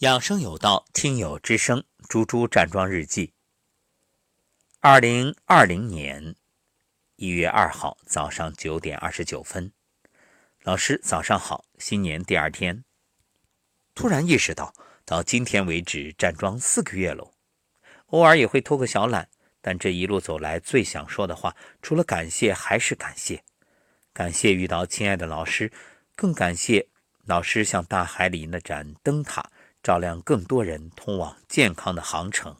养生有道，听友之声，猪猪站桩日记。二零二零年一月二号早上九点二十九分，老师早上好。新年第二天，突然意识到，到今天为止站桩四个月喽。偶尔也会偷个小懒，但这一路走来，最想说的话，除了感谢还是感谢。感谢遇到亲爱的老师，更感谢老师像大海里那盏灯塔，照亮更多人通往健康的航程。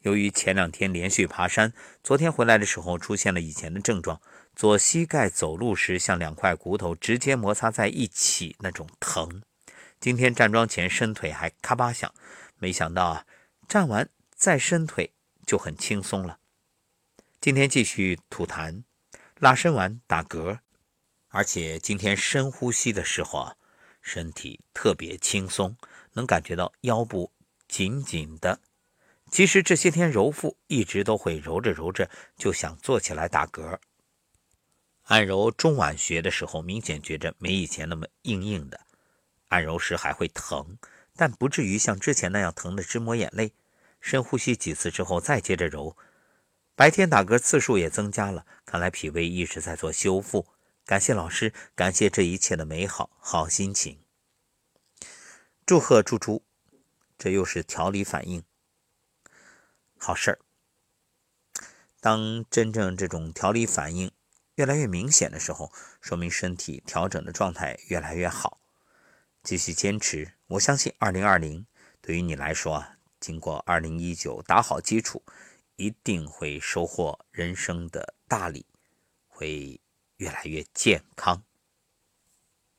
由于前两天连续爬山，昨天回来的时候出现了以前的症状：左膝盖走路时像两块骨头直接摩擦在一起那种疼。今天站桩前伸腿还咔吧响，没想到啊，站完再伸腿就很轻松了。今天继续吐痰。拉伸完打嗝，而且今天深呼吸的时候啊，身体特别轻松，能感觉到腰部紧紧的。其实这些天揉腹一直都会揉着揉着就想坐起来打嗝。按揉中脘穴的时候，明显觉着没以前那么硬硬的，按揉时还会疼，但不至于像之前那样疼得直抹眼泪。深呼吸几次之后，再接着揉。白天打嗝次数也增加了，看来脾胃一直在做修复。感谢老师，感谢这一切的美好，好心情。祝贺猪猪，这又是调理反应，好事儿。当真正这种调理反应越来越明显的时候，说明身体调整的状态越来越好。继续坚持，我相信二零二零对于你来说啊，经过二零一九打好基础。一定会收获人生的大礼，会越来越健康。